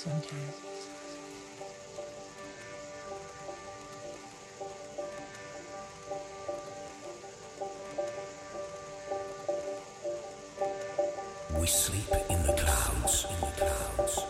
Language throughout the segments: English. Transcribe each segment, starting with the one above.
sometimes. We sleep in the clouds, in the clouds,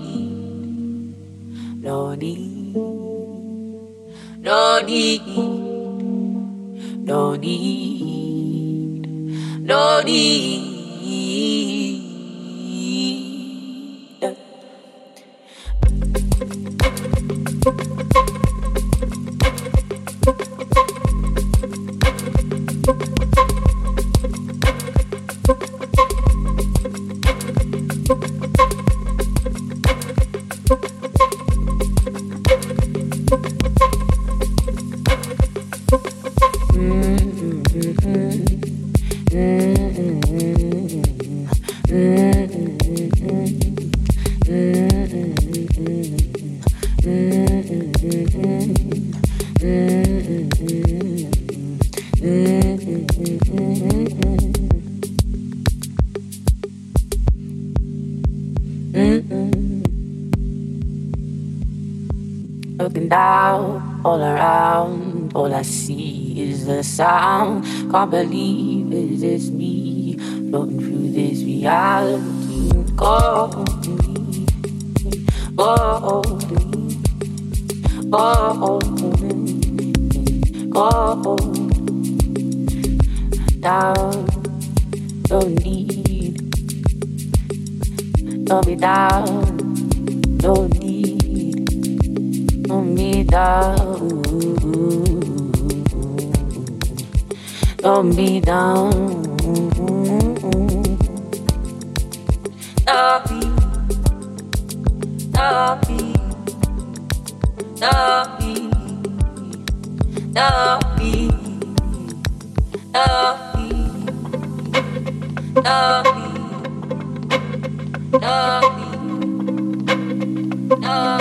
don't be, don't me. don't be,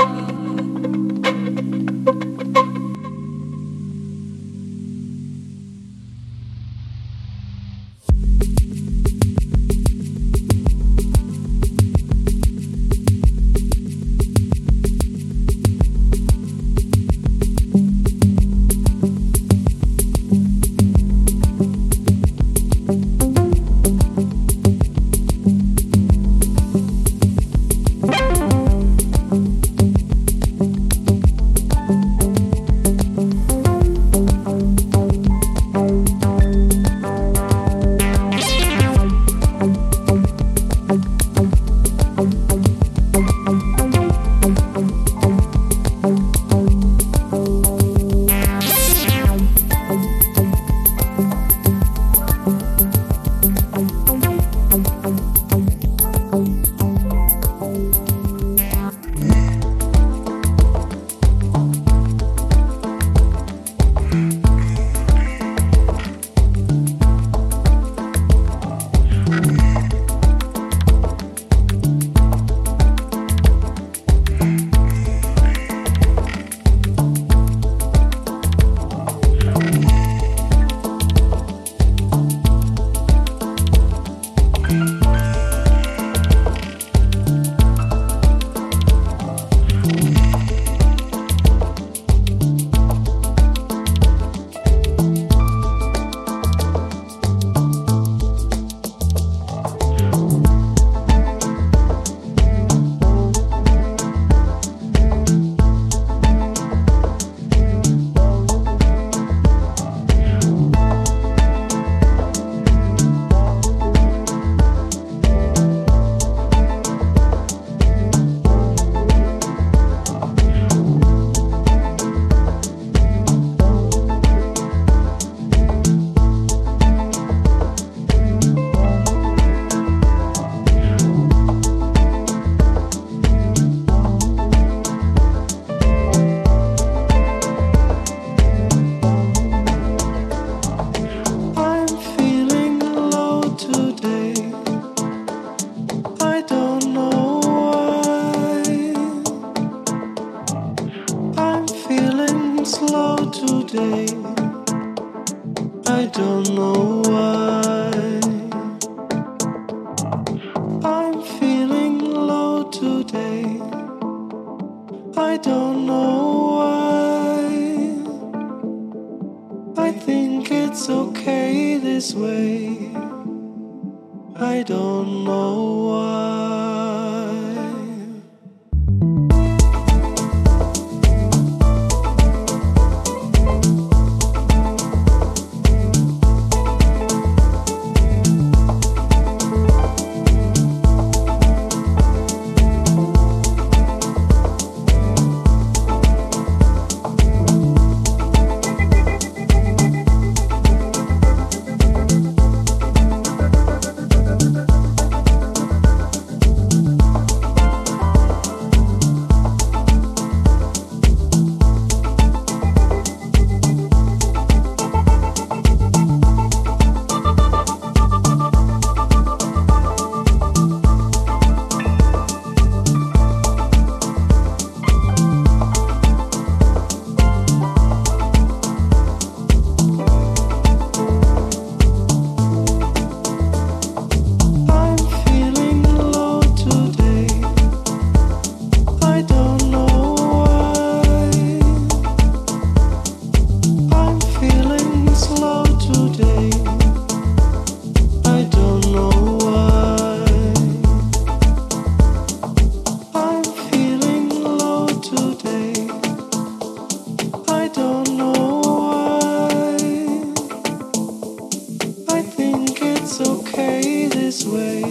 this way.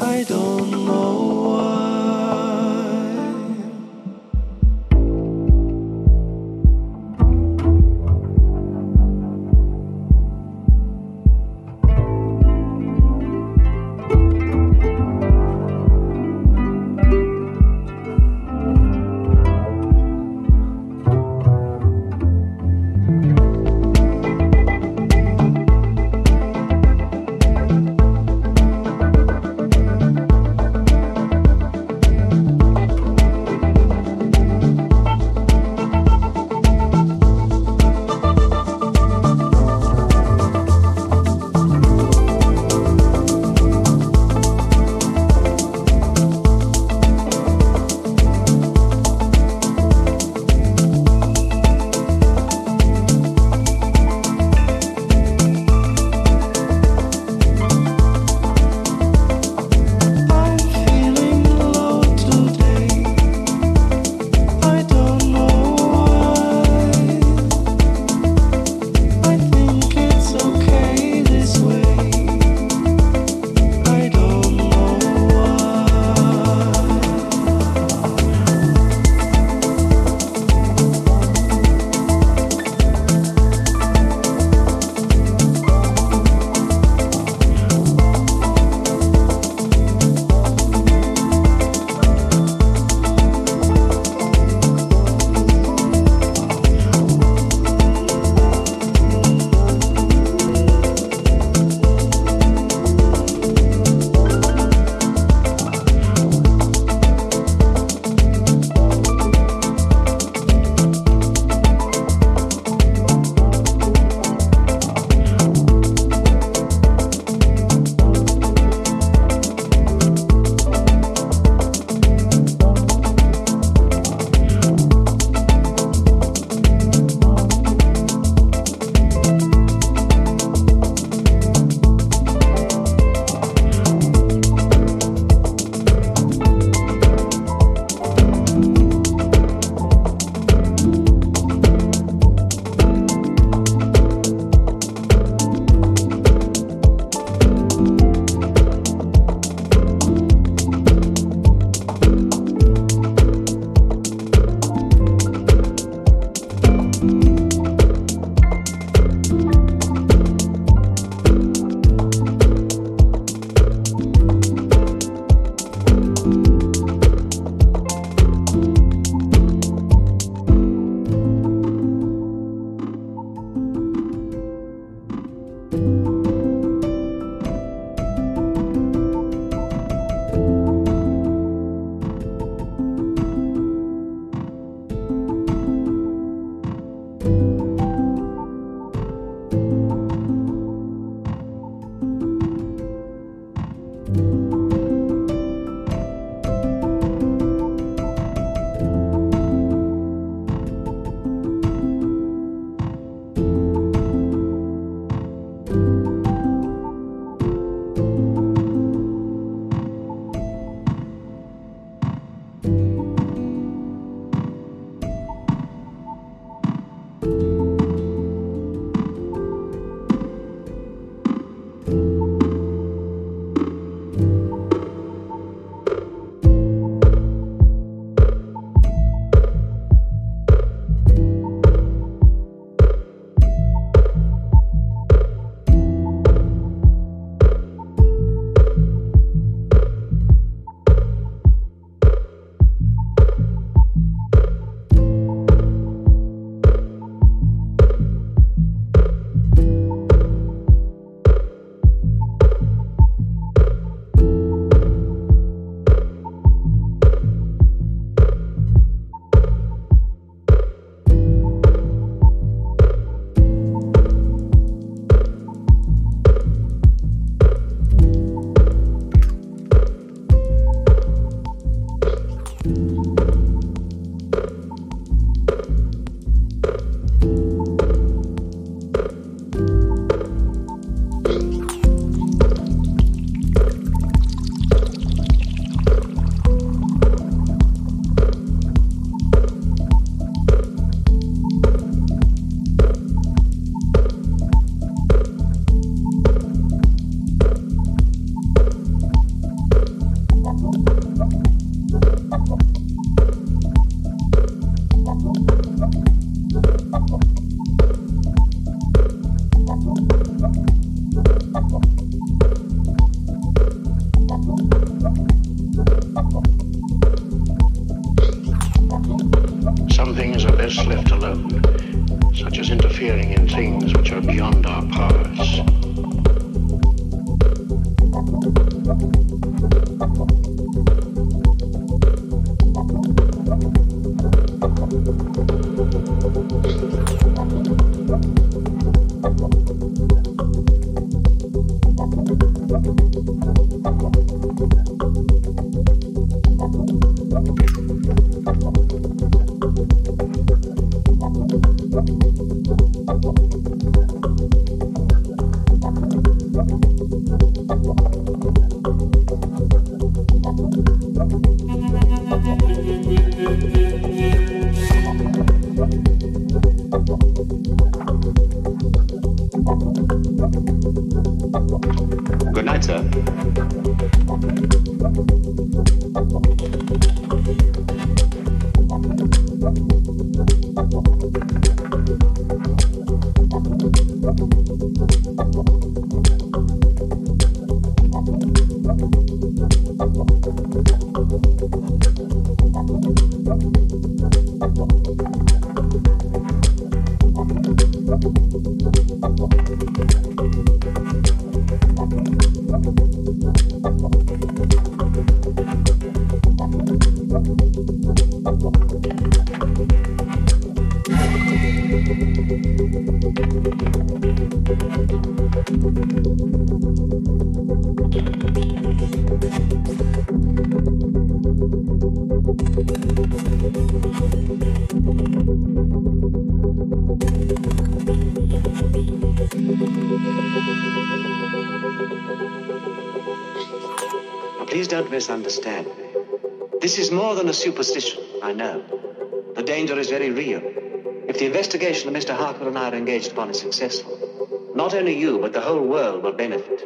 I don't know. Be. misunderstand me. This is more than a superstition, I know. The danger is very real. If the investigation of Mr. Harker and I are engaged upon is successful, not only you, but the whole world will benefit.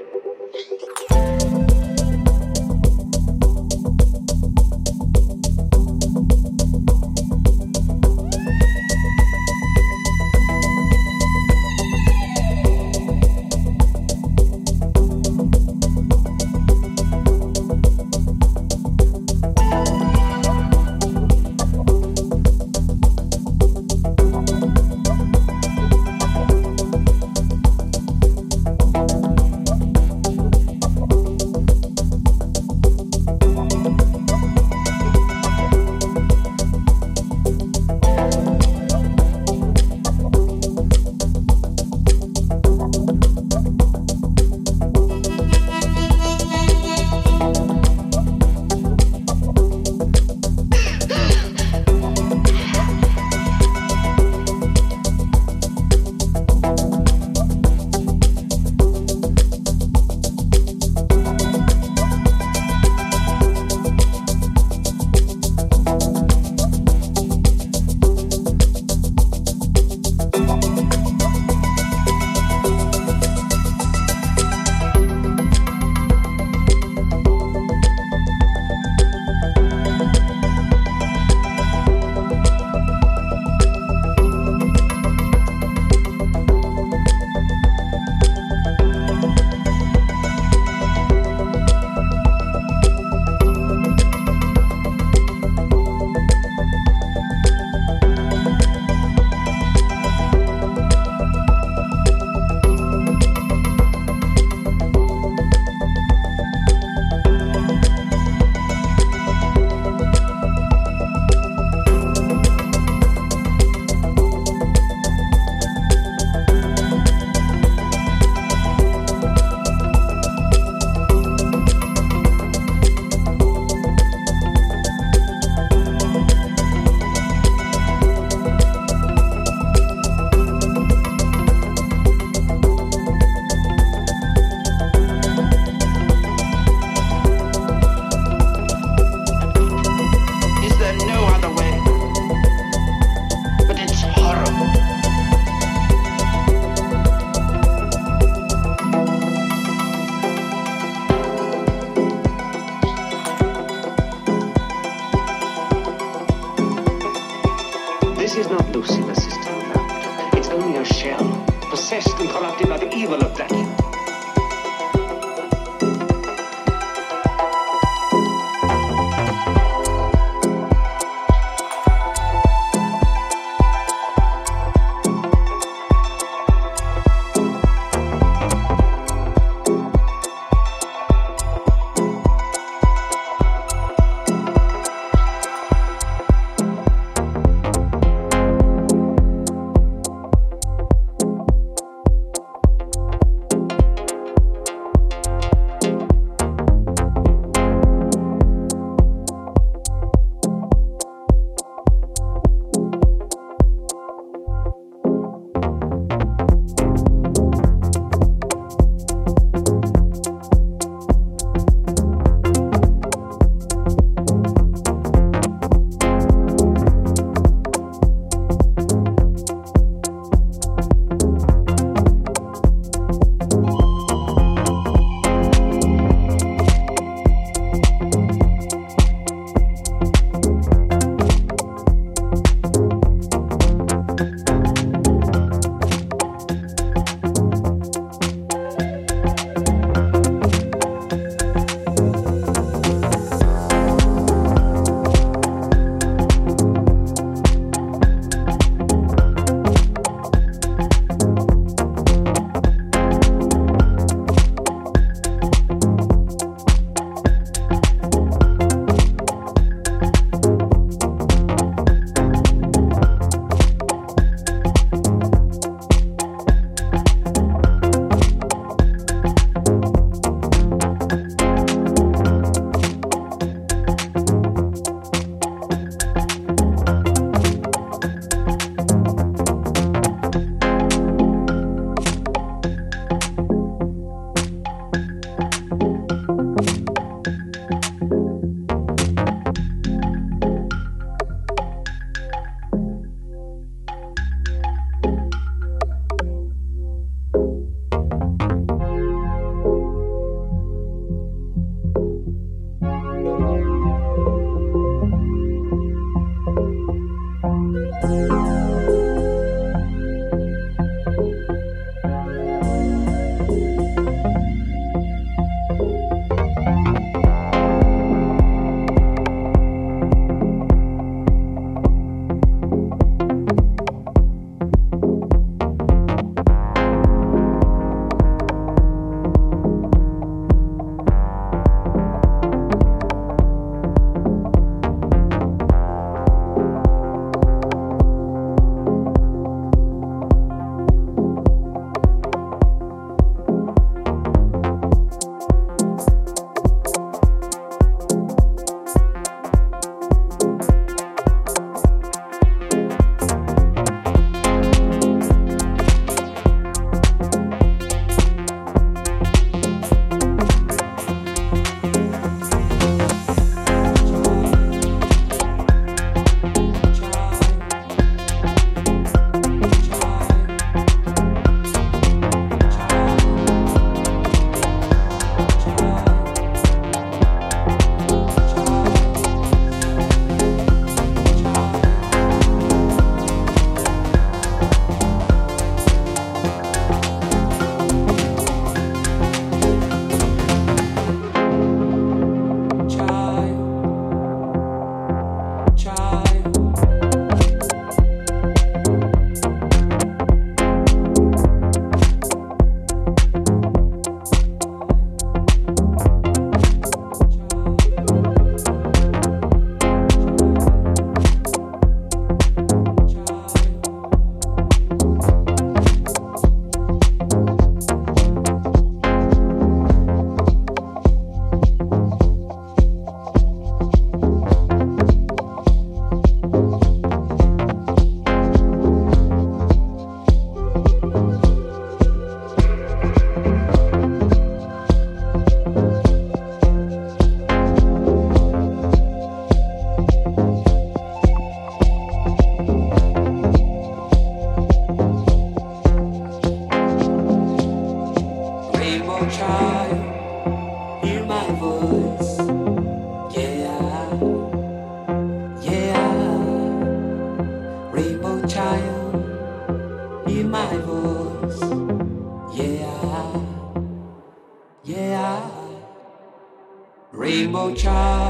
child.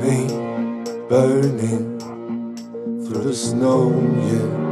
Me burning through the snow, yeah.